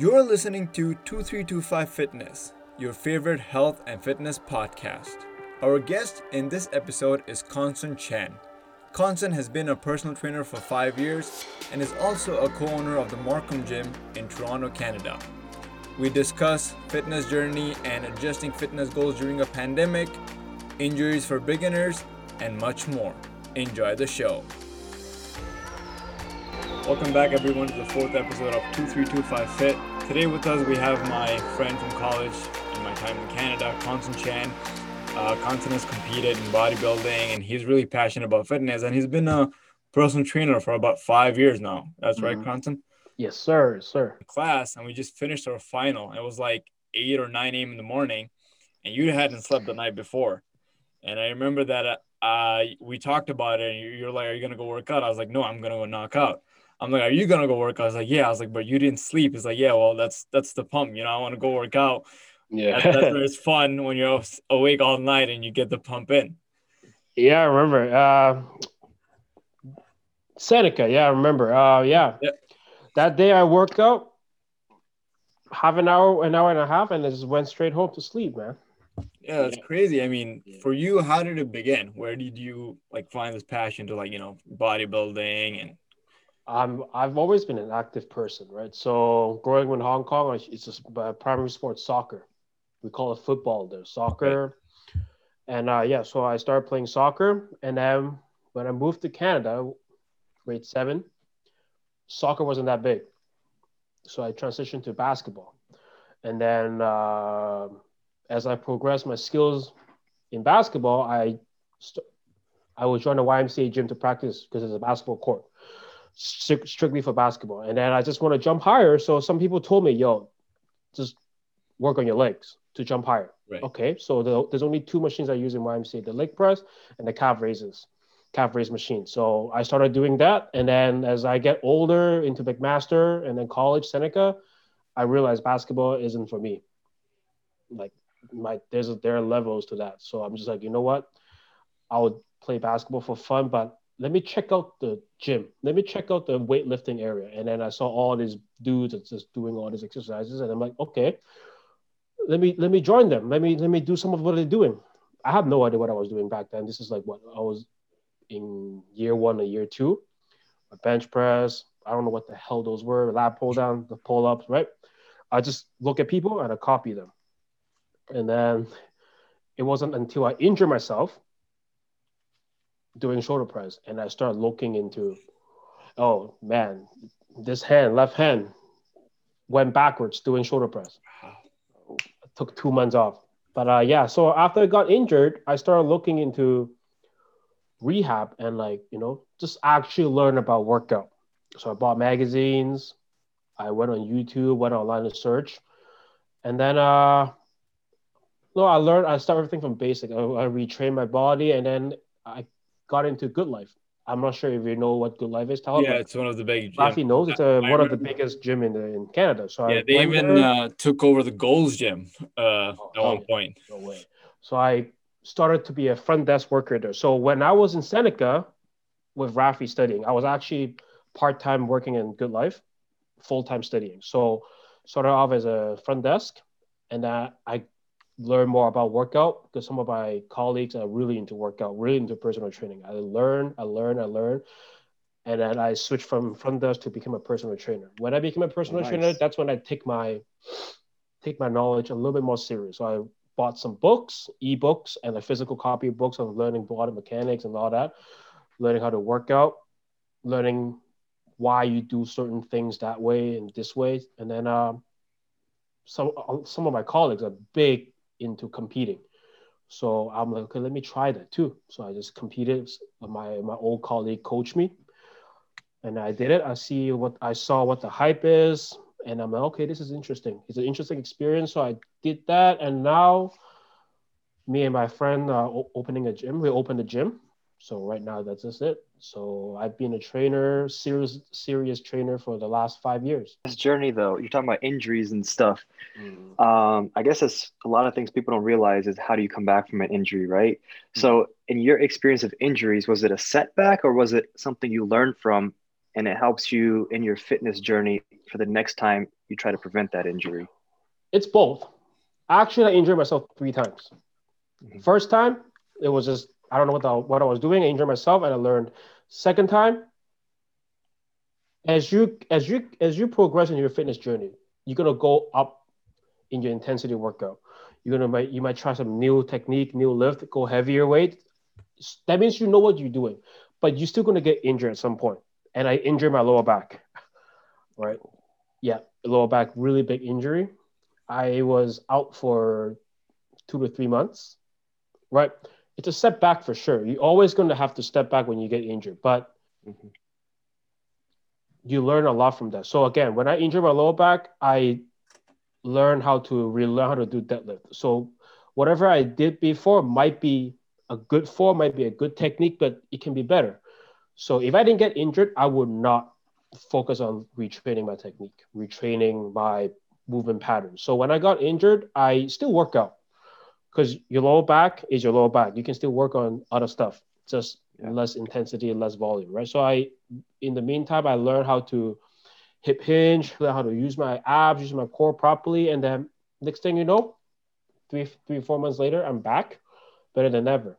You're listening to 2325 Fitness, your favorite health and fitness podcast. Our guest in this episode is Constant Chen. Constant has been a personal trainer for five years and is also a co owner of the Markham Gym in Toronto, Canada. We discuss fitness journey and adjusting fitness goals during a pandemic, injuries for beginners, and much more. Enjoy the show. Welcome back, everyone, to the fourth episode of 2325 Fit. Today, with us, we have my friend from college in my time in Canada, Constant Chan. Uh, Constant has competed in bodybuilding and he's really passionate about fitness and he's been a personal trainer for about five years now. That's mm-hmm. right, Constant? Yes, sir, sir. Class, and we just finished our final. It was like 8 or 9 a.m. in the morning, and you hadn't slept the night before. And I remember that uh, we talked about it, and you're like, Are you going to go work out? I was like, No, I'm going to go knock out. I'm like, are you gonna go work? I was like, yeah. I was like, but you didn't sleep. It's like, yeah. Well, that's that's the pump. You know, I want to go work out. Yeah, that's, that's it's fun when you're awake all night and you get the pump in. Yeah, I remember. Uh, Seneca. Yeah, I remember. Uh, yeah. yeah. That day I worked out half an hour, an hour and a half, and just went straight home to sleep, man. Yeah, that's yeah. crazy. I mean, for you, how did it begin? Where did you like find this passion to like you know bodybuilding and I'm I've always been an active person, right? So growing up in Hong Kong, it's uh, primary sport soccer. We call it football there, soccer. Right. And uh, yeah, so I started playing soccer, and then when I moved to Canada, grade seven, soccer wasn't that big, so I transitioned to basketball. And then uh, as I progressed my skills in basketball, I st- I would join a YMCA gym to practice because it's a basketball court strictly for basketball. And then I just want to jump higher. So some people told me, yo, just work on your legs to jump higher. Right. Okay. So the, there's only two machines I use in YMCA, the leg press and the calf raises, calf raise machine. So I started doing that. And then as I get older into McMaster and then college, Seneca, I realized basketball isn't for me. Like my, there's, there are levels to that. So I'm just like, you know what? I would play basketball for fun, but let me check out the gym. Let me check out the weightlifting area. And then I saw all these dudes that's just doing all these exercises. And I'm like, okay, let me let me join them. Let me let me do some of what they're doing. I have no idea what I was doing back then. This is like what I was in year one or year two. A bench press. I don't know what the hell those were. Lat pull down, the pull ups, right? I just look at people and I copy them. And then it wasn't until I injured myself doing shoulder press and I started looking into, oh man, this hand, left hand, went backwards doing shoulder press. took two months off. But uh, yeah, so after I got injured, I started looking into rehab and like, you know, just actually learn about workout. So I bought magazines, I went on YouTube, went online to search. And then uh no, I learned I started everything from basic. I, I retrained my body and then I got into Good Life. I'm not sure if you know what Good Life is. Yeah, it's one of the big. Rafi yeah. knows it's a, one of the biggest gym in the, in Canada. So yeah, I they even uh, took over the Gold's Gym uh, oh, at one point. No way. So I started to be a front desk worker there. So when I was in Seneca with Rafi studying, I was actually part time working in Good Life, full time studying. So started off as a front desk, and uh, I learn more about workout because some of my colleagues are really into workout, really into personal training. I learn, I learn, I learn. And then I switched from front desk to become a personal trainer. When I became a personal nice. trainer, that's when I take my take my knowledge a little bit more serious. So I bought some books, ebooks, and a physical copy of books on learning body mechanics and all that, learning how to work out, learning why you do certain things that way and this way. And then uh, some some of my colleagues are big into competing. So I'm like, okay, let me try that too. So I just competed. My my old colleague coached me, and I did it. I see what I saw what the hype is, and I'm like, okay, this is interesting. It's an interesting experience. So I did that, and now me and my friend are opening a gym. We opened a gym. So right now that's just it. So I've been a trainer, serious serious trainer for the last five years. This journey though, you're talking about injuries and stuff. Mm. Um, I guess it's a lot of things people don't realize is how do you come back from an injury, right? Mm. So in your experience of injuries, was it a setback or was it something you learned from and it helps you in your fitness journey for the next time you try to prevent that injury? It's both. Actually, I injured myself three times. Mm-hmm. First time, it was just I don't know what the, what I was doing. I injured myself, and I learned. Second time, as you as you as you progress in your fitness journey, you're gonna go up in your intensity workout. You're gonna might you might try some new technique, new lift, go heavier weight. That means you know what you're doing, but you're still gonna get injured at some point. And I injured my lower back. Right? Yeah, lower back, really big injury. I was out for two to three months. Right? It's a setback for sure. You're always gonna have to step back when you get injured, but mm-hmm you learn a lot from that. So again, when I injured my lower back, I learned how to relearn how to do deadlift. So whatever I did before might be a good form, might be a good technique, but it can be better. So if I didn't get injured, I would not focus on retraining my technique, retraining my movement patterns. So when I got injured, I still work out because your lower back is your lower back. You can still work on other stuff, just yeah. less intensity and less volume, right? So I in the meantime, I learned how to hip hinge, learn how to use my abs, use my core properly, and then next thing you know, three, three, four months later, I'm back, better than ever.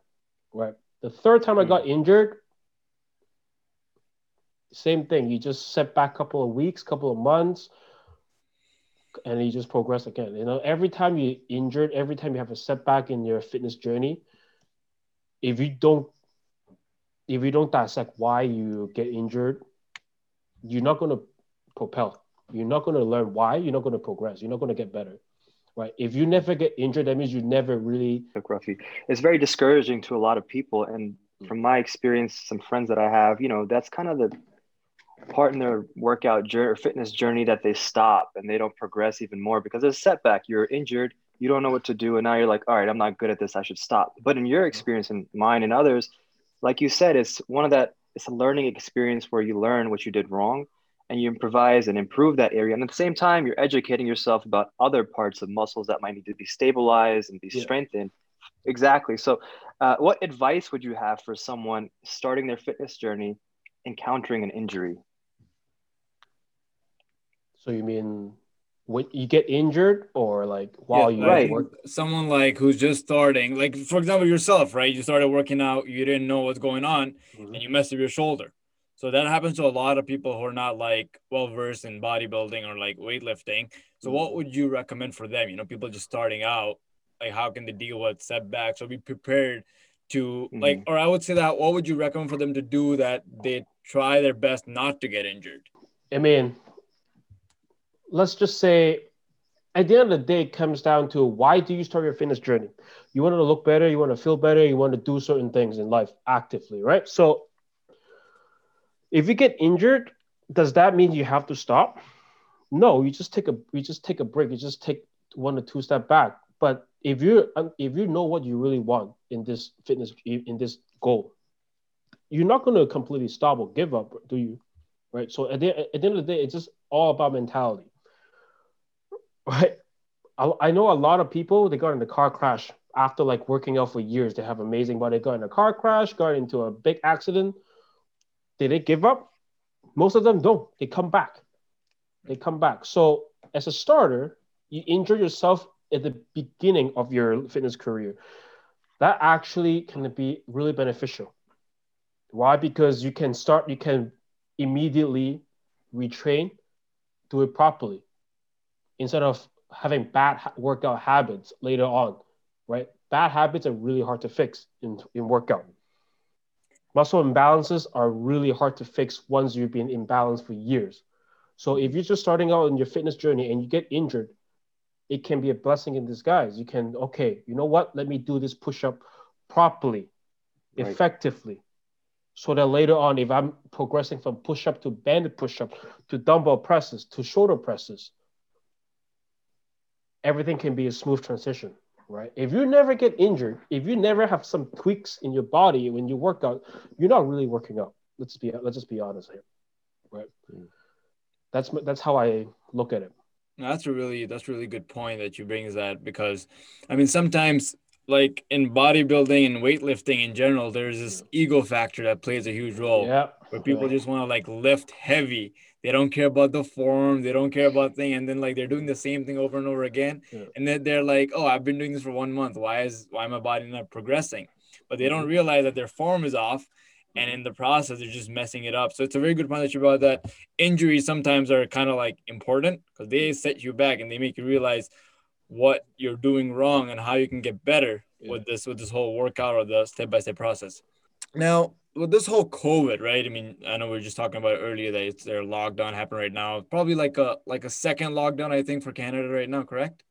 Right. The third time I got hmm. injured, same thing. You just set back a couple of weeks, couple of months, and you just progress again. You know, every time you injured, every time you have a setback in your fitness journey, if you don't if you don't dissect why you get injured, you're not going to propel. You're not going to learn why. You're not going to progress. You're not going to get better. Right. If you never get injured, that means you never really. Gruffy. It's very discouraging to a lot of people. And hmm. from my experience, some friends that I have, you know, that's kind of the part in their workout journey or fitness journey that they stop and they don't progress even more because there's a setback. You're injured, you don't know what to do, and now you're like, all right, I'm not good at this. I should stop. But in your experience and mine and others, like you said, it's one of that. It's a learning experience where you learn what you did wrong, and you improvise and improve that area. And at the same time, you're educating yourself about other parts of muscles that might need to be stabilized and be yeah. strengthened. Exactly. So, uh, what advice would you have for someone starting their fitness journey, encountering an injury? So you mean when you get injured or like while yeah, you right. work someone like who's just starting like for example yourself right you started working out you didn't know what's going on mm-hmm. and you messed up your shoulder so that happens to a lot of people who are not like well versed in bodybuilding or like weightlifting so mm-hmm. what would you recommend for them you know people just starting out like how can they deal with setbacks or be prepared to mm-hmm. like or i would say that what would you recommend for them to do that they try their best not to get injured i mean let's just say at the end of the day, it comes down to why do you start your fitness journey? You want to look better, you want to feel better, you want to do certain things in life actively, right? So if you get injured, does that mean you have to stop? No, you just take a you just take a break. You just take one or two step back. But if you um, if you know what you really want in this fitness in this goal, you're not going to completely stop or give up, do you? Right. So at the, at the end of the day, it's just all about mentality? I, I know a lot of people they got in a car crash after like working out for years. They have amazing body. Got in a car crash, got into a big accident. Did they give up? Most of them don't. They come back. They come back. So as a starter, you injure yourself at the beginning of your fitness career. That actually can be really beneficial. Why? Because you can start, you can immediately retrain, do it properly instead of having bad workout habits later on, right? Bad habits are really hard to fix in, in workout. Muscle imbalances are really hard to fix once you've been imbalanced for years. So if you're just starting out in your fitness journey and you get injured, it can be a blessing in disguise. You can, okay, you know what? Let me do this push up properly, right. effectively. So that later on, if I'm progressing from push up to banded push up to dumbbell presses to shoulder presses, everything can be a smooth transition, right? If you never get injured, if you never have some tweaks in your body when you work out, you're not really working out. Let's be let's just be honest here, right? Mm. That's that's how I look at it. That's a really that's a really good point that you bring that because I mean sometimes like in bodybuilding and weightlifting in general, there's this ego factor that plays a huge role. Yeah. Where people yeah. just want to like lift heavy they don't care about the form, they don't care about thing, and then like they're doing the same thing over and over again, Yeah. and then they're like, oh, I've been doing this for one month. Why is why my body not progressing? But they don't Mhm. realize that their form is off, and in the process they're just messing it up. So it's a very good point that you brought that injuries sometimes are kind of like important because they set you back and they make you realize what you're doing wrong and how you can get better Yeah. with this with this whole workout or the step by step process. Now, with this whole COVID, right? I mean, I know we were just talking about earlier that it's their lockdown happened right now. Probably like a like a second lockdown, I think, for Canada right now, correct?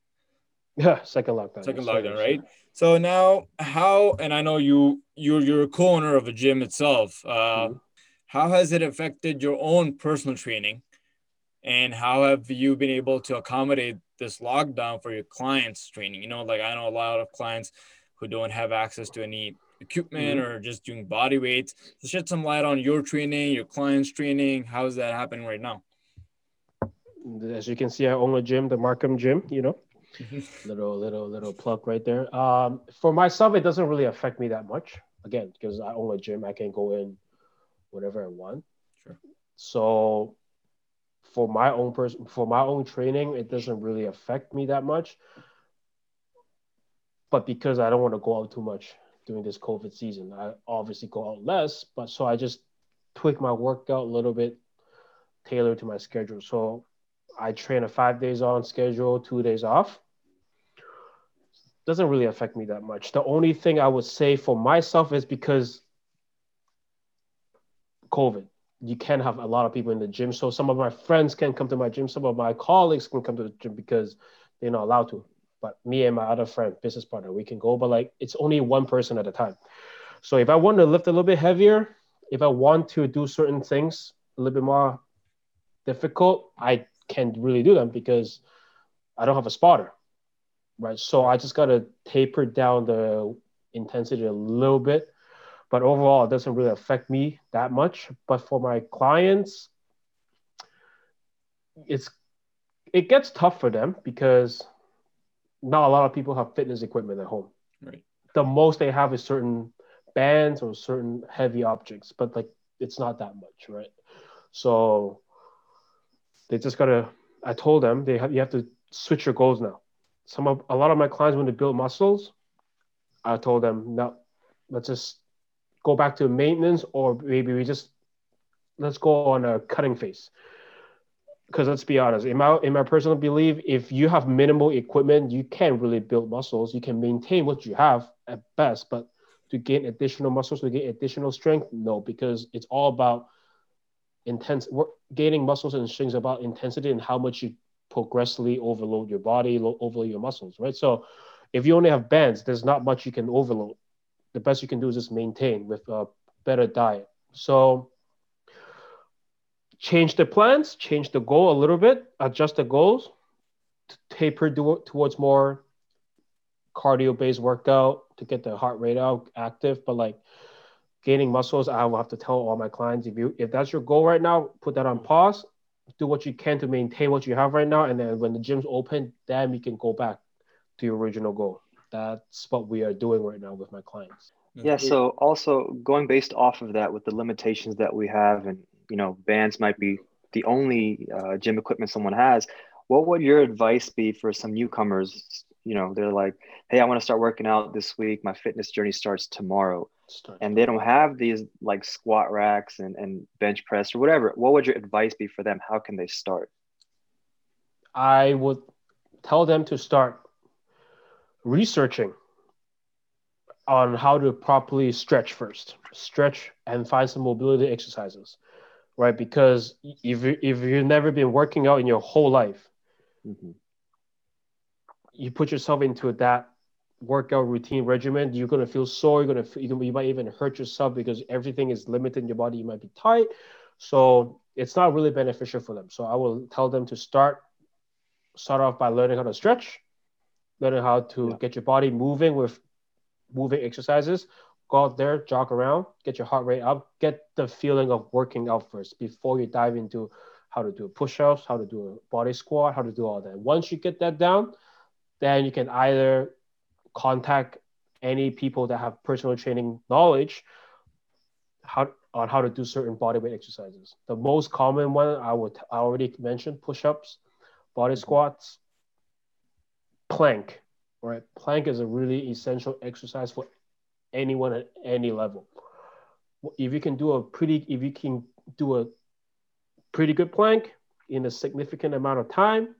Yeah, second lockdown. Second yes, lockdown, right? So now, how? And I know you you're you're a co-owner of a gym itself. Uh, Mhm. How has it affected your own personal training, and how have you been able to accommodate this lockdown for your clients' training? You know, like I know a lot of clients who don't have access to any equipment or just doing body weights. So shed some light on your training, your clients' training. How is that happening right now? As you can see, I own a gym, the Markham Gym. You know, Mhm. little little little plug right there. Um, for myself, it doesn't really affect me that much. Again, because I own a gym, I can go in whenever I want. Sure. So, for my own person, for my own training, it doesn't really affect me that much. But because I don't want to go out too much during this COVID season, I obviously go out less. But so I just tweak my workout a little bit, tailored to my schedule. So I train a five days on schedule, two days off. Doesn't really affect me that much. The only thing I would say for myself is because COVID, you can't have a lot of people in the gym. So some of my friends can come to my gym, some of my colleagues can come to the gym because they're not allowed to. But me and my other friend, business partner, we can go, but like it's only one person at a time. So if I want to lift a little bit heavier, if I want to do certain things a little bit more difficult, I can't really do them because I don't have a spotter, right? So I just gotta taper down the intensity a little bit, but overall, it doesn't really affect me that much. But for my clients, it's it gets tough for them because not a lot of people have fitness equipment at home. Right. The most they have is certain bands or certain heavy objects, but like it's not that much, right? So they just gotta. I told them they have you have to switch your goals now. Some of a lot of my clients want to build muscles. I told them no, let's just go back to maintenance, or maybe we just let's go on a cutting phase. Because let's be honest, in my in my personal belief, if you have minimal equipment, you can't really build muscles. You can maintain what you have at best, but to gain additional muscles, to gain additional strength, no, because it's all about intense work, gaining muscles and strength about intensity and how much you progressively overload your body, lo- overload your muscles, right? So if you only have bands, there's not much you can overload. The best you can do is just maintain with a better diet. So change the plans, change the goal a little bit, adjust the goals, taper do- towards more cardio based workout to get the heart rate out active, but like gaining muscles, I will have to tell all my clients if you if that's your goal right now, put that on pause, do what you can to maintain what you have right now, and then when the gym's open, then you can go back to your original goal. That's what we are doing right now with my clients. Yeah. So also going based off of that with the limitations that we have, and you know, bands might be the only uh, gym equipment someone has. What would your advice be for some newcomers? You know, they're like, "Hey, I want to start working out this week. My fitness journey starts tomorrow," Start. and they don't have these like squat racks and, and bench press or whatever. What would your advice be for them? How can they start? I would tell them to start researching on how to properly stretch first. Stretch and find some mobility exercises, right? Because if you, if you've never been working out in your whole life, Mhm. you put yourself into that workout routine regimen, you're gonna feel sore. You're gonna feel, you might even hurt yourself because everything is limited in your body. You might be tight, so it's not really beneficial for them. So I will tell them to start start off by learning how to stretch, learning how to Yeah. get your body moving with moving exercises. Go out there, jog around, get your heart rate up, get the feeling of working out first before you dive into how to do push-ups, how to do a body squat, how to do all that. Once you get that down, then you can either contact any people that have personal training knowledge how on how to do certain bodyweight exercises. The most common one I would I already mentioned push-ups, body squats, plank. Right, plank is a really essential exercise for anyone at any level. If you can do a pretty, if you can do a pretty good plank in a significant amount of time,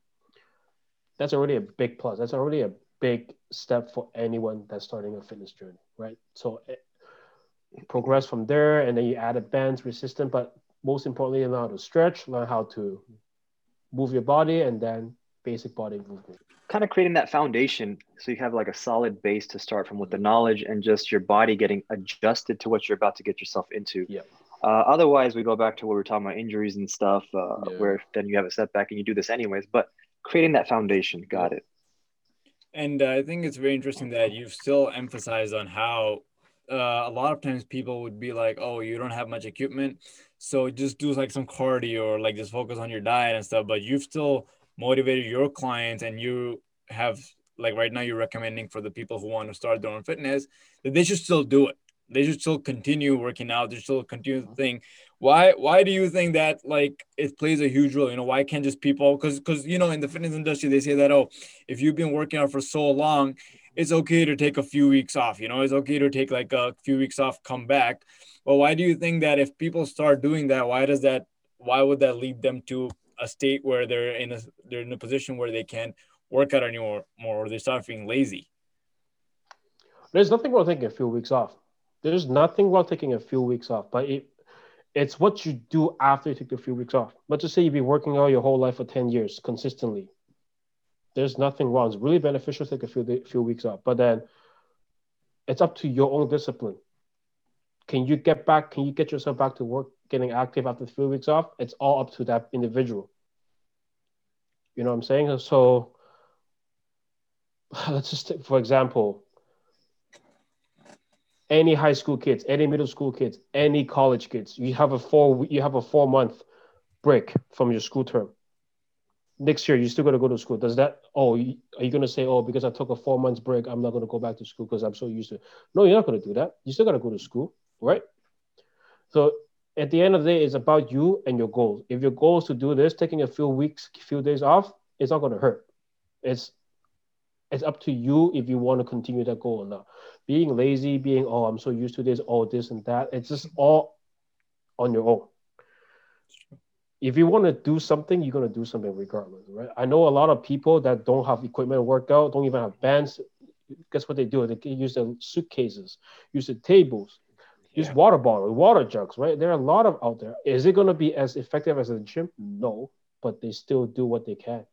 that's already a big plus. That's already a big step for anyone that's starting a fitness journey, right? So eh, progress from there, and then you add a band resistant, but most importantly, learn how to stretch, learn how to move your body, and then basic body movement. Kind of creating that foundation so you have like a solid base to start from with the knowledge and just your body getting adjusted to what you're about to get yourself into. Yeah. Uh, otherwise, we go back to what we are talking about injuries and stuff, uh, Yeah. where then you have a setback and you do this anyways. But creating that foundation, got it. And uh, I think it's very interesting that you've still emphasized on how uh, a lot of times people would be like, "Oh, you don't have much equipment, so just do like some cardio or like just focus on your diet and stuff." But you've still motivated your clients, and you have like right now you're recommending for the people who want to start their own fitness that they should still do it. They should still continue working out. They should still continue the mm-hmm. thing. Why? Why do you think that like it plays a huge role? You know, why can't just people? Because because you know in the fitness industry they say that oh, if you've been working out for so long, it's okay to take a few weeks off. You know, it's okay to take like a few weeks off, come back. But why do you think that if people start doing that, why does that? Why would that lead them to a state where they're in a they're in a position where they can't work out anymore, more, or they start feeling lazy? There's nothing wrong taking a few weeks off. There's nothing wrong taking a few weeks off, but it it's what you do after you take a few weeks off. But just say you've been working out your whole life for 10 years consistently. There's nothing wrong. It's really beneficial to take a few few weeks off. But then it's up to your own discipline. Can you get back? Can you get yourself back to work, getting active after few weeks off? It's all up to that individual. You know what I'm saying? So let's just take, for example, any high school kids, any middle school kids, any college kids, you have a four you have a four month break from your school term. Next year, you still got to go to school. Does that? Oh, are you going to say, oh, because I took a four months break, I'm not going to go back to school because I'm so used to? It. No, you're not going to do that. You still got to go to school, right? So at the end of the day, it's about you and your goals. If your goal is to do this, taking a few weeks, few days off, it's not going to hurt. It's it's up to you if you want to continue that goal or not. Being lazy, being oh I'm so used to this, oh this and that, it's just all on your own. If you want to do something, you're gonna do something regardless, right? I know a lot of people that don't have equipment to work out, don't even have bands. Guess what they do? They use their suitcases, use the tables, use Yeah. water bottles, water jugs, right? There are a lot of out there. Is it gonna be as effective as a gym? No, but they still do what they can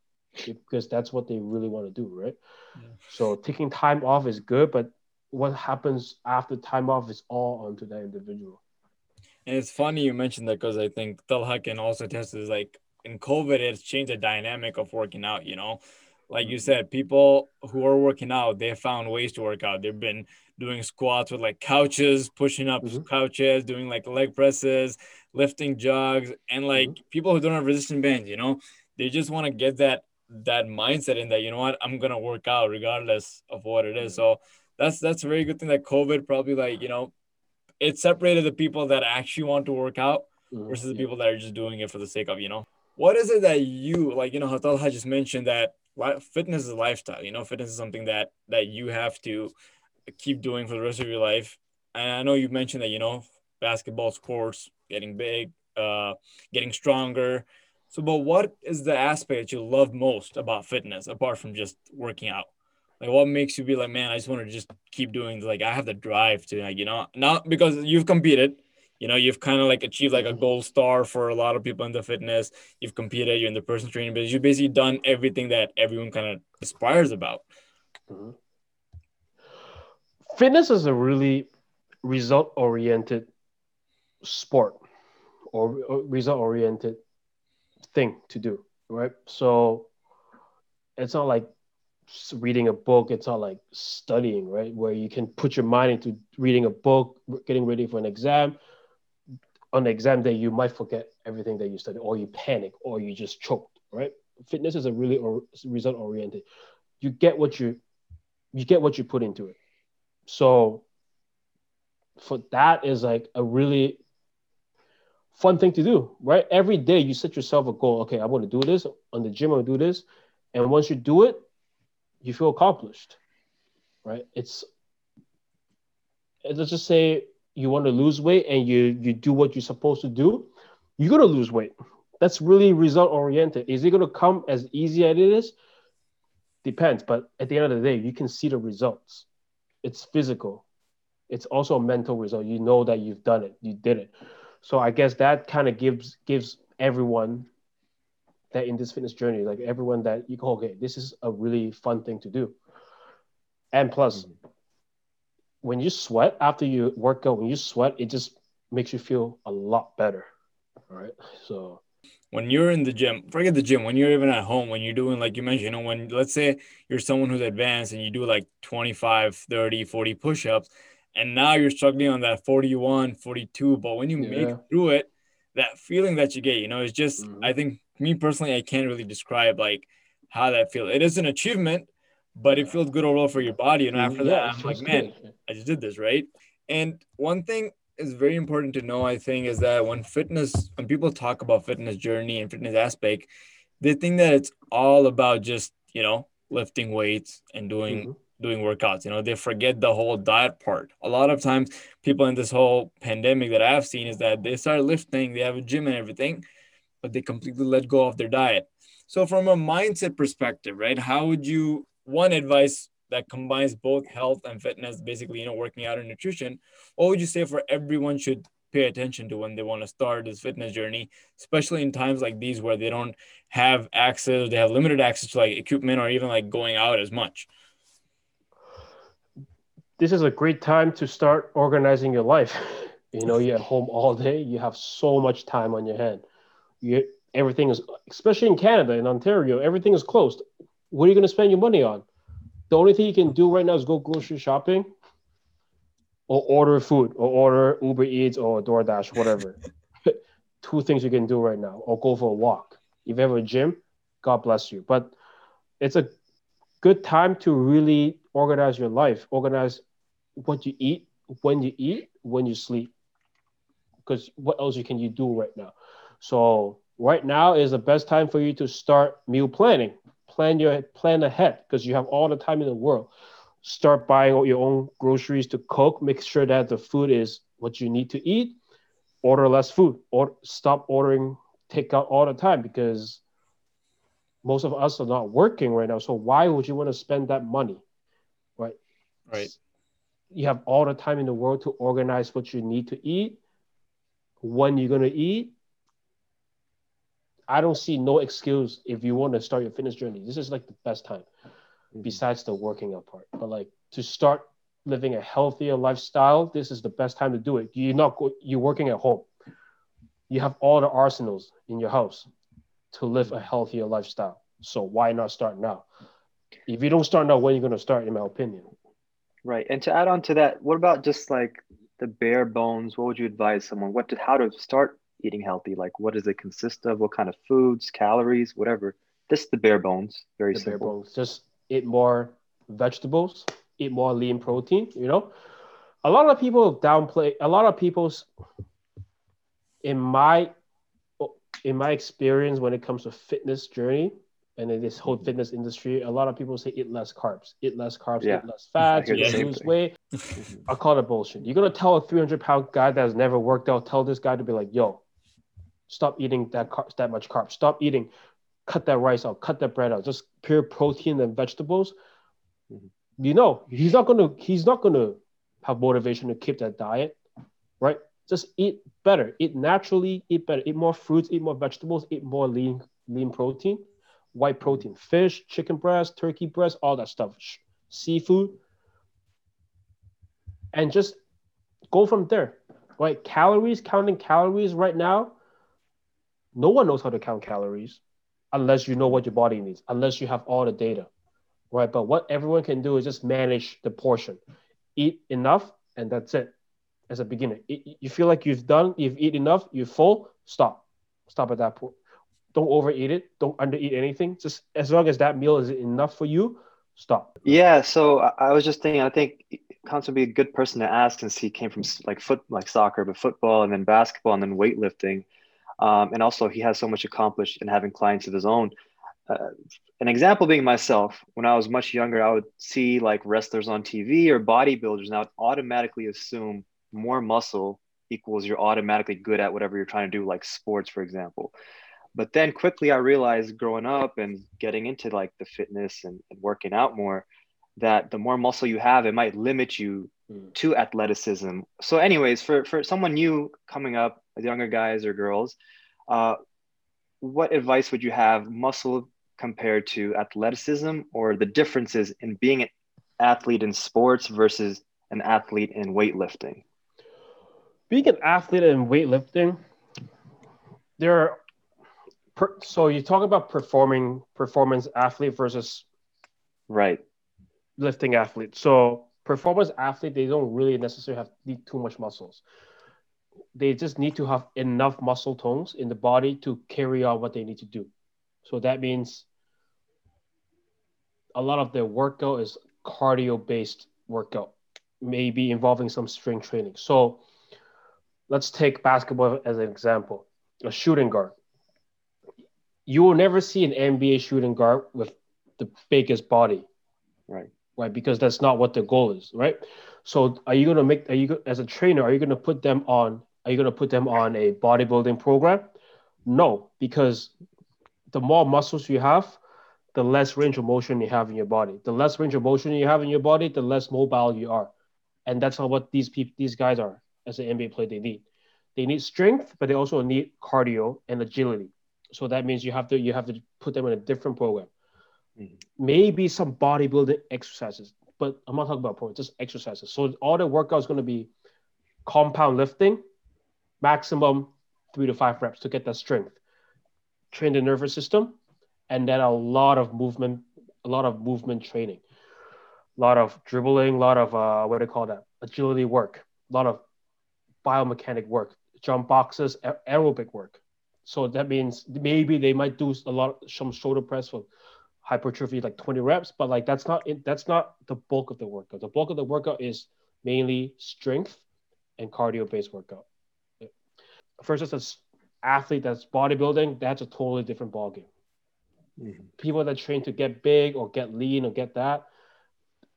because that's what they really want to do, right? Yeah. So taking time off is good, but what happens after time off is all onto that individual. And it's funny you mentioned that because I think Talha can also test is like in COVID, it's changed the dynamic of working out, you know. Like you mm-hmm. said, people who are working out, they found ways to work out. They've been doing squats with like couches, pushing up Mhm. couches, doing like leg presses, lifting jogs, and like mm-hmm. people who don't have resistance bands, you know, they just want to get that that mindset in that, you know what, I'm gonna work out regardless of what it is. Mm-hmm. So that's that's a very good thing that COVID probably like, you know, it separated the people that actually want to work out mm-hmm. versus the people that are just doing it for the sake of, you know. What is it that you like, you know, Hatal had just mentioned that fitness is a lifestyle, you know, fitness is something that that you have to keep doing for the rest of your life. And I know you mentioned that, you know, basketball sports getting big, uh, getting stronger. So, but what is the aspect that you love most about fitness apart from just working out? Like, what makes you be like, man, I just want to just keep doing. Like, I have the drive to, like, you know, not because you've competed, you know, you've kind of like achieved like a gold star for a lot of people in the fitness. You've competed, you're in the personal training business. You've basically done everything that everyone kind of aspires about. Mhm. Fitness is a really result oriented sport or, result oriented thing to do, right? So it's not like reading a book, it's not like studying, right? Where you can put your mind into reading a book, getting ready for an exam. On the exam day, you might forget everything that you studied, or you panic, or you just choked, right? Fitness is a really or, result oriented. You get what you you get what you put into it. So for that is like a really fun thing to do, right? Every day you set yourself a goal. Okay, I'm going to do this on the gym. To do this, and once you do it, you feel accomplished, right? It's let's just say you want to lose weight and you you do what you're supposed to do, you're gonna lose weight. That's really result oriented. Is it gonna come as easy as it is? Depends, but at the end of the day, you can see the results. It's physical. It's also a mental result. You know that you've done it. You did it. So I guess that kind of gives gives everyone that in this fitness journey, like everyone that you go, okay, this is a really fun thing to do. And plus, mm-hmm when you sweat after you work out, when you sweat, it just makes you feel a lot better. All right. So when you're in the gym, forget the gym, when you're even at home, when you're doing, like you mentioned, you know, when let's say you're someone who's advanced and you do like 25, 30, 40 push ups, and now you're struggling on that 41, 42, but when you yeah. make through it, that feeling that you get, you know, it's just, mm-hmm. I think me personally, I can't really describe like how that feels. It is an achievement, but it feels good overall for your body. And after yeah, that, I'm like, man, I just did this, right? And one thing is very important to know, I think, is that when fitness, when people talk about fitness journey and fitness aspect, they think that it's all about just, you know, lifting weights and doing mm-hmm. doing workouts. You know, they forget the whole diet part. A lot of times people in this whole pandemic that I've seen is that they start lifting, they have a gym and everything, but they completely let go of their diet. So from a mindset perspective, right? How would you one advice that combines both health and fitness, basically, you know, working out and nutrition, what would you say for everyone should pay attention to when they want to start this fitness journey, especially in times like these where they don't have access, they have limited access to like equipment or even like going out as much? This is a great time to start organizing your life. You know, you're at home all day, you have so much time on your hand. You everything is especially in Canada, in Ontario, everything is closed what are you going to spend your money on? The only thing you can do right now is go grocery shopping or order food or order Uber Eats or DoorDash, whatever. Two things you can do right now, or go for a walk. If you have a gym, God bless you. But it's a good time to really organize your life, organize what you eat, when you eat, when you sleep. Because what else can you do right now? So right now is the best time for you to start meal planning plan your plan ahead because you have all the time in the world. Start buying all your own groceries to cook. Make sure that the food is what you need to eat. Order less food or stop ordering takeout all the time because most of us are not working right now. So why would you want to spend that money? Right. Right. You have all the time in the world to organize what you need to eat, when you're going to eat, I don't see no excuse if you want to start your fitness journey. This is like the best time, mm-hmm. besides the working out part. But like to start living a healthier lifestyle, this is the best time to do it. You're not go- you're working at home. You have all the arsenals in your house to live a healthier lifestyle. So why not start now? If you don't start now, when are you going to start? In my opinion. Right, and to add on to that, what about just like the bare bones? What would you advise someone? What to how to start eating healthy? Like, what does it consist of? What kind of foods, calories, whatever? Just the bare bones. Very the simple. Bare bones. Just eat more vegetables, eat more lean protein. You know, a lot of people downplay. A lot of people's, in my, in my experience, when it comes to fitness journey and in this whole mm-hmm. fitness industry, a lot of people say eat less carbs, eat less carbs, yeah. eat less fat, you lose weight. I call it bullshit. You're gonna tell a 300 pound guy that has never worked out, tell this guy to be like, yo, Stop eating that car- that much carbs. Stop eating. Cut that rice out. Cut that bread out. Just pure protein and vegetables. Mm-hmm. You know he's not gonna he's not gonna have motivation to keep that diet, right? Just eat better. Eat naturally. Eat better. Eat more fruits. Eat more vegetables. Eat more lean lean protein, white protein, fish, chicken breast, turkey breast, all that stuff, seafood, and just go from there. Right? Calories, counting calories right now no one knows how to count calories unless you know what your body needs, unless you have all the data, right? But what everyone can do is just manage the portion, eat enough, and that's it. As a beginner, you feel like you've done, you've eaten enough, you're full, stop, stop at that point. Don't overeat it. Don't undereat anything. Just as long as that meal is enough for you, stop. Yeah. So I was just thinking. I think Constant would be a good person to ask since he came from like foot like soccer, but football and then basketball and then weightlifting, um, and also he has so much accomplished in having clients of his own. Uh, an example being myself, when I was much younger, I would see like wrestlers on TV or bodybuilders, and I would automatically assume more muscle equals you're automatically good at whatever you're trying to do, like sports, for example. But then quickly I realized growing up and getting into like the fitness and, and working out more that the more muscle you have, it might limit you mm. to athleticism. So, anyways, for, for someone new coming up, younger guys or girls, uh, what advice would you have muscle compared to athleticism or the differences in being an athlete in sports versus an athlete in weightlifting? Being an athlete in weightlifting, there are per, so you talk about performing performance athlete versus right lifting athlete. So performance athlete, they don't really necessarily have need too much muscles. They just need to have enough muscle tones in the body to carry out what they need to do. So that means a lot of their workout is cardio based workout, maybe involving some strength training. So let's take basketball as an example a shooting guard. You will never see an NBA shooting guard with the biggest body. Right. Right. Because that's not what the goal is. Right. So are you to make, are you, as a trainer, are you to put them on, are you to put them on a bodybuilding program? No, because the more muscles you have, the less range of motion you have in your body. The less range of motion you have in your body, the less mobile you are. And that's not what these people, these guys are as an NBA player. They need, they need strength, but they also need cardio and agility. So that means you have to you have to put them in a different program. Mm-hmm. Maybe some bodybuilding exercises, but I'm not talking about programs, just exercises. So all the workout is going to be compound lifting, maximum three to five reps to get that strength. Train the nervous system, and then a lot of movement, a lot of movement training, a lot of dribbling, a lot of uh, what do you call that? Agility work, a lot of biomechanic work, jump boxes, aerobic work. So that means maybe they might do a lot some shoulder press for hypertrophy, like 20 reps, but like that's not that's not the bulk of the workout. The bulk of the workout is mainly strength and cardio based workout. First, as an athlete that's bodybuilding, that's a totally different ballgame. Mm-hmm. People that train to get big or get lean or get that,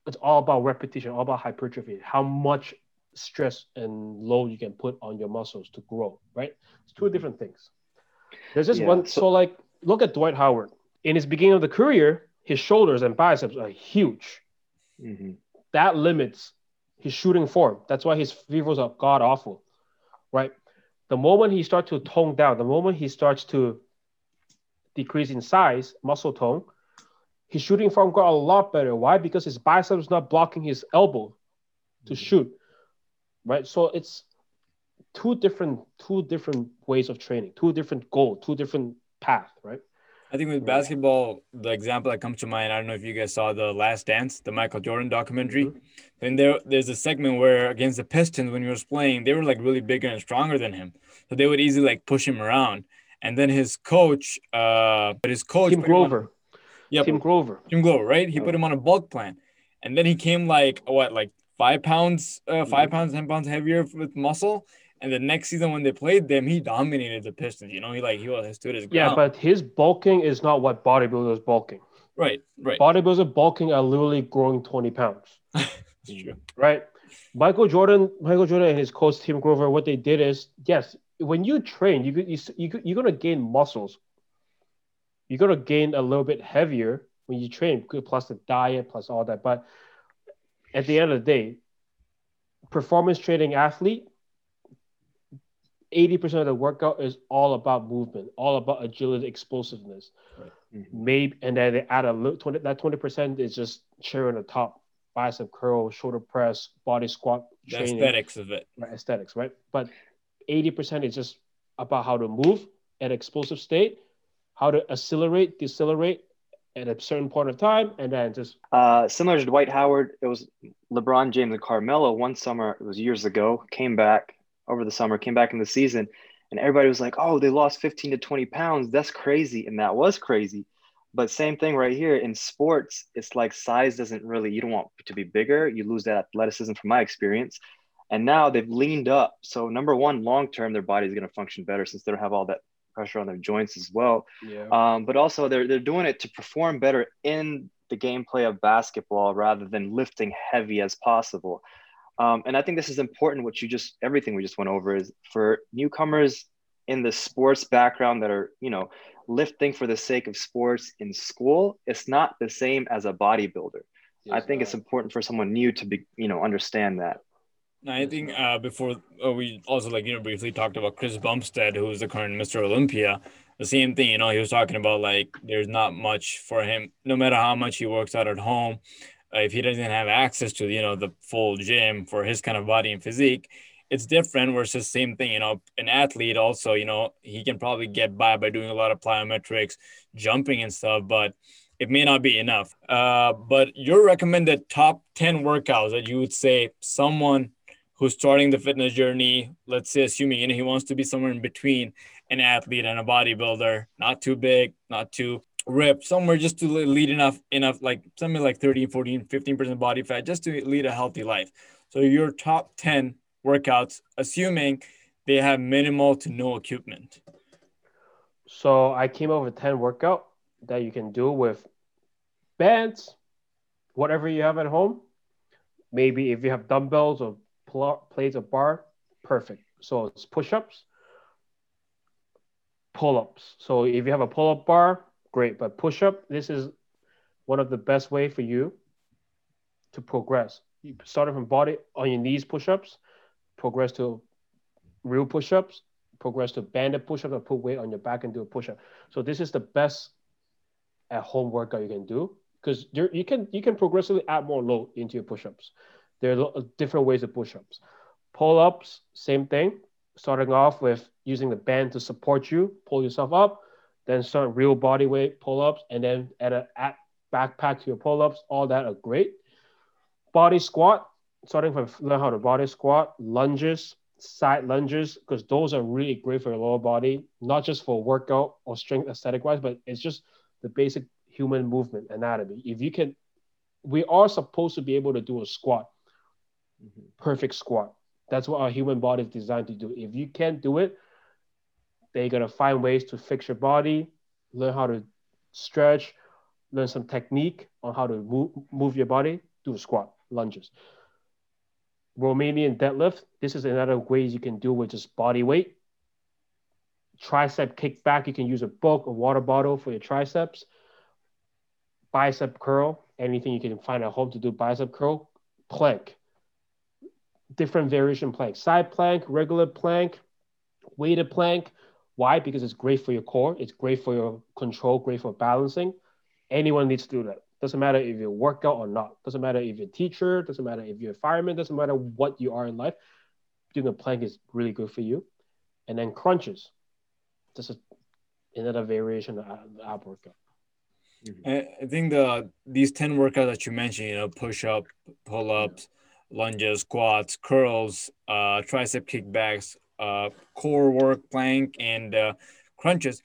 it's all about repetition, all about hypertrophy. How much stress and load you can put on your muscles to grow, right? It's two different things. There's just yeah, one. So, so, like, look at Dwight Howard. In his beginning of the career, his shoulders and biceps are huge. Mm-hmm. That limits his shooting form. That's why his free throws are god awful, right? The moment he starts to tone down, the moment he starts to decrease in size, muscle tone, his shooting form got a lot better. Why? Because his biceps not blocking his elbow to mm-hmm. shoot, right? So it's two different two different ways of training, two different goal, two different path, right? I think with basketball, the example that comes to mind, I don't know if you guys saw the Last Dance, the Michael Jordan documentary. mm hmm And there, there's a segment where against the Pistons, when he was playing, they were like really bigger and stronger than him, so they would easily like push him around. And then his coach, uh, but his coach, Tim Grover, yeah, Tim Grover, Tim Grover, right? He put him on a bulk plan, and then he came like what, like five pounds, uh, 5 mm-hmm. pounds, ten pounds heavier with muscle, and the next season when they played them, he dominated the Pistons. You know, he like he was stood his ground. Yeah, but his bulking is not what bodybuilders bulking. Right, right. Bodybuilders bulking are literally growing 20 pounds. That's true. Right. Michael Jordan, Michael Jordan and his coach Tim Grover, what they did is, yes, when you train, you you, you you're gonna gain muscles. You're gonna gain a little bit heavier when you train, plus the diet, plus all that. But at the end of the day, performance training athlete 80% of the workout is all about movement, all about agility, explosiveness. Right. Mm-hmm. Maybe and then they add a little 20 that 20% is just cherry on the top, bicep curl, shoulder press, body squat. The training, aesthetics of it. Right, aesthetics, right? But 80% is just about how to move at explosive state, how to accelerate, decelerate at a certain point of time, and then just uh, similar to Dwight Howard, it was LeBron James and Carmelo one summer, it was years ago, came back over the summer, came back in the season, and everybody was like, "Oh, they lost 15 to 20 pounds. That's crazy," and that was crazy. But same thing right here in sports, it's like size doesn't really, you don't want to be bigger. You lose that athleticism from my experience. And now they've leaned up. So, number one, long term, their body is going to function better since they don't have all that pressure on their joints as well. Yeah. Um, but also, they're, they're doing it to perform better in the gameplay of basketball rather than lifting heavy as possible. Um, and I think this is important. What you just everything we just went over is for newcomers in the sports background that are you know lifting for the sake of sports in school. It's not the same as a bodybuilder. Yes, I think it's important for someone new to be you know understand that. I think uh, before uh, we also like you know briefly talked about Chris Bumstead, who is the current Mr. Olympia. The same thing, you know, he was talking about like there's not much for him, no matter how much he works out at home if he doesn't have access to you know the full gym for his kind of body and physique it's different versus same thing you know an athlete also you know he can probably get by by doing a lot of plyometrics jumping and stuff but it may not be enough. Uh, but your recommended top 10 workouts that you would say someone who's starting the fitness journey let's say assuming you know he wants to be somewhere in between an athlete and a bodybuilder not too big not too rip somewhere just to lead enough enough like something like 13 14 15% body fat just to lead a healthy life. So your top 10 workouts assuming they have minimal to no equipment. So i came up with 10 workout that you can do with bands whatever you have at home. Maybe if you have dumbbells or pl- plates or bar perfect. So it's push-ups pull-ups. So if you have a pull-up bar great. But push up, this is one of the best way for you to progress. You started from body on your knees push ups, progress to real push ups, progress to banded push ups, or put weight on your back and do a push up. So this is the best at home workout you can do because you can you can progressively add more load into your push ups. There are different ways of push ups. Pull ups, same thing. Starting off with using the band to support you, pull yourself up then start real body weight pull-ups, and then add a add backpack to your pull-ups. All that are great. Body squat, starting from learn how to body squat, lunges, side lunges, because those are really great for your lower body, not just for workout or strength aesthetic wise, but it's just the basic human movement anatomy. If you can, we are supposed to be able to do a squat, mm-hmm. perfect squat. That's what our human body is designed to do. If you can't do it, they're gonna find ways to fix your body, learn how to stretch, learn some technique on how to move, move your body, do a squat, lunges. Romanian deadlift, this is another ways you can do with just body weight. Tricep kickback, you can use a book, a water bottle for your triceps. Bicep curl, anything you can find at home to do bicep curl. Plank, different variation plank, side plank, regular plank, weighted plank, why? Because it's great for your core, it's great for your control, great for balancing. Anyone needs to do that. Doesn't matter if you work out or not. Doesn't matter if you're a teacher. Doesn't matter if you're a fireman. Doesn't matter what you are in life. Doing a plank is really good for you. And then crunches. This is another variation of the ab workout. I think the these ten workouts that you mentioned, you know, push up, pull ups, lunges, squats, curls, uh, tricep kickbacks, uh, core work, plank, and uh, crunches.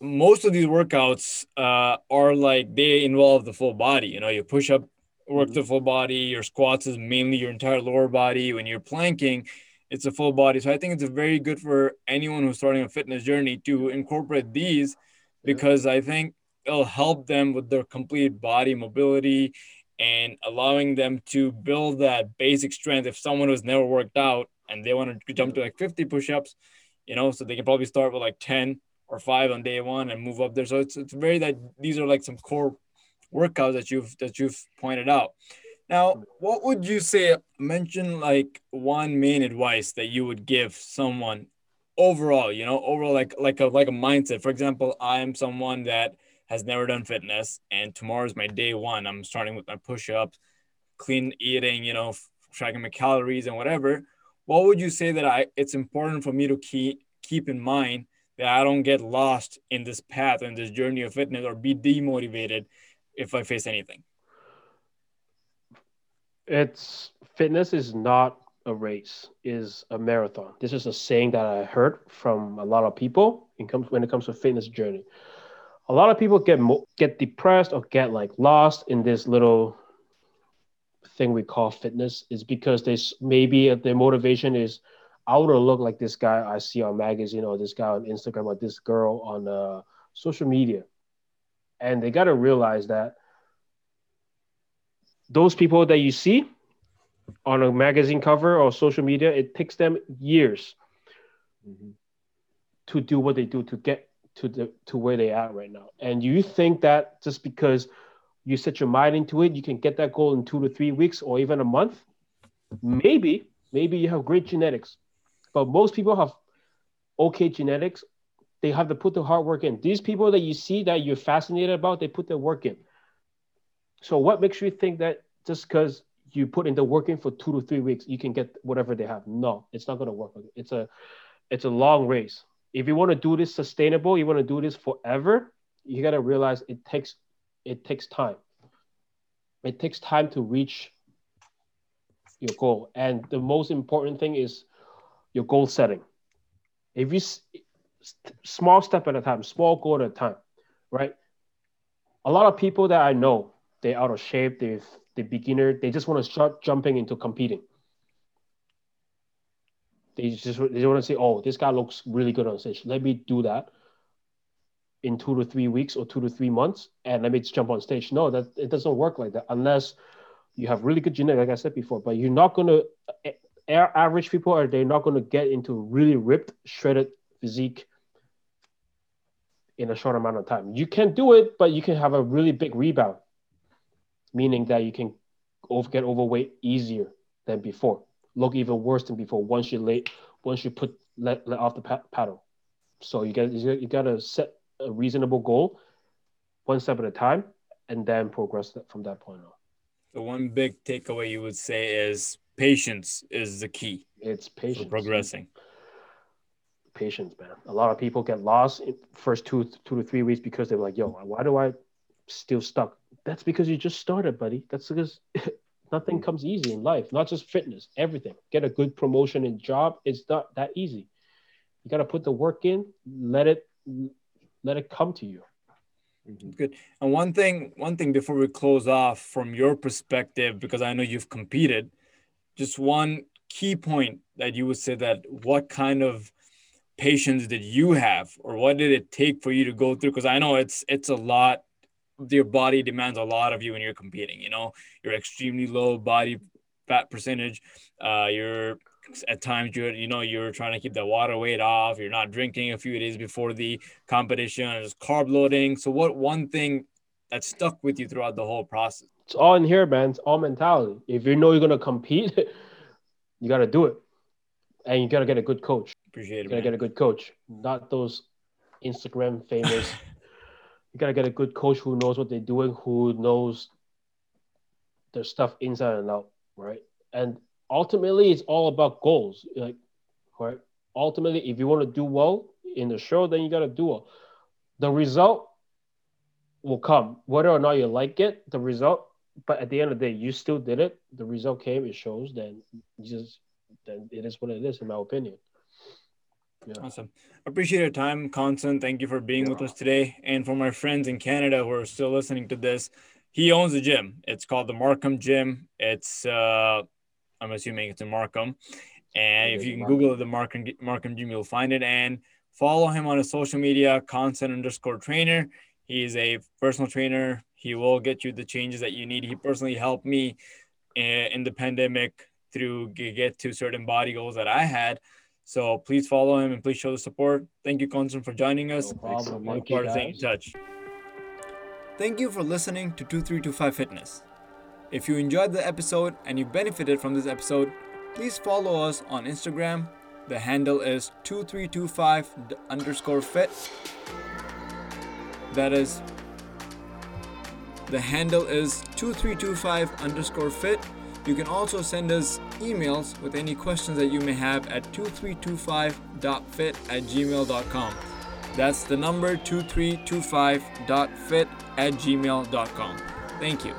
Most of these workouts uh, are like they involve the full body. You know, you push up, work the full body. Your squats is mainly your entire lower body. When you're planking, it's a full body. So I think it's very good for anyone who's starting a fitness journey to incorporate these because I think it'll help them with their complete body mobility and allowing them to build that basic strength. If someone who's never worked out and they want to jump to like 50 push-ups, you know, so they can probably start with like 10 or five on day one and move up there. So it's, it's very that these are like some core workouts that you've that you've pointed out. Now, what would you say? Mention like one main advice that you would give someone overall. You know, overall like like a like a mindset. For example, I am someone that has never done fitness, and tomorrow is my day one. I'm starting with my push-ups, clean eating. You know, tracking my calories and whatever what would you say that I it's important for me to keep keep in mind that I don't get lost in this path and this journey of fitness or be demotivated if I face anything? It's fitness is not a race, is a marathon. This is a saying that I heard from a lot of people in comes when it comes to fitness journey. a lot of people get get depressed or get like lost in this little thing we call fitness is because they maybe their motivation is I want to look like this guy I see on magazine or this guy on Instagram or this girl on uh, social media, and they got to realize that those people that you see on a magazine cover or social media, it takes them years Mhm. to do what they do to get to the to where they are right now. And you think that just because you set your mind into it, you can get that goal in two to three weeks or even a month? Maybe, maybe you have great genetics, but most people have okay genetics. They have to put the hard work in. These people that you see that you're fascinated about, they put their work in. So what makes you think that just because you put in the work in for two to three weeks, you can get whatever they have? No, it's not going to work. It's a it's a long race. If you want to do this sustainable, you want to do this forever, you got to realize it takes it takes time. It takes time to reach your goal, and the most important thing is your goal setting. If you small step at a time, small goal at a time, right? A lot of people that I know, they're out of shape, they're the beginner, they just want to start jumping into competing. They just they want to say, "Oh, this guy looks really good on stage. Let me do that in two to three weeks or two to three months, and let me just jump on stage." No, that it doesn't work like that unless you have really good genetics, like I said before. But you're not gonna average people are they not gonna get into really ripped, shredded physique in a short amount of time. You can do it, but you can have a really big rebound, meaning that you can get overweight easier than before look even worse than before once you late, once you put let, let off the paddle. So you got you got to set a reasonable goal, one step at a time, and then progress from that point on. The one big takeaway you would say is patience is the key It's for patience. progressing. Patience, man. A lot of people get lost in first two two to three weeks because they're like, "Yo, why do I still stuck?" That's because you just started, buddy. That's because nothing comes easy in life. Not just fitness, everything. Get a good promotion in job. It's not that easy. You got to put the work in. Let it let it come to you. Good. And one thing, one thing before we close off, from your perspective, because I know you've competed, just one key point that you would say that what kind of patience did you have, or what did it take for you to go through? Because I know it's it's a lot. Your body demands a lot of you when you're competing. You know, you're extremely low body fat percentage. Uh, you're at times you're you know you're trying to keep the water weight off you're not drinking a few days before the competition there's carb loading so what one thing that stuck with you throughout the whole process It's all in here, man. It's all mentality. If you know you're gonna compete, you got to do it, and you got to get a good coach. appreciate it. You gotta get a good coach, not those Instagram famous. you gotta get a good coach who knows what they're doing, who knows their stuff inside and out, right? And ultimately, it's all about goals, like, right? Ultimately, if you want to do well in the show, then you gotta do well. The result will come, whether or not you like it. The result, but at the end of the day, you still did it. The result came. It shows. Then just then it is what it is, in my opinion. awesome appreciate your time constant thank you for being with us today and for my friends in canada who are still listening to this he owns a gym it's called the markham gym it's uh i'm assuming it's in markham and if you can Markham. google the markham markham gym you'll find it and follow him on his social media constant underscore trainer he is a personal trainer he will get you the changes that you need he personally helped me in, in the pandemic through get to certain body goals that i had so please follow him and please show the support. Thank you, Constant, for joining us. No problem. Look Thank you, forward to staying in touch. Thank you for listening to 2325 Fitness. If you enjoyed the episode and you benefited from this episode, please follow us on Instagram. The handle is 2325 underscore fit. That is, the handle is 2325 underscore fit. You can also send us emails with any questions that you may have at 2325.fit at gmail.com. That's the number 2325.fit at gmail.com. Thank you.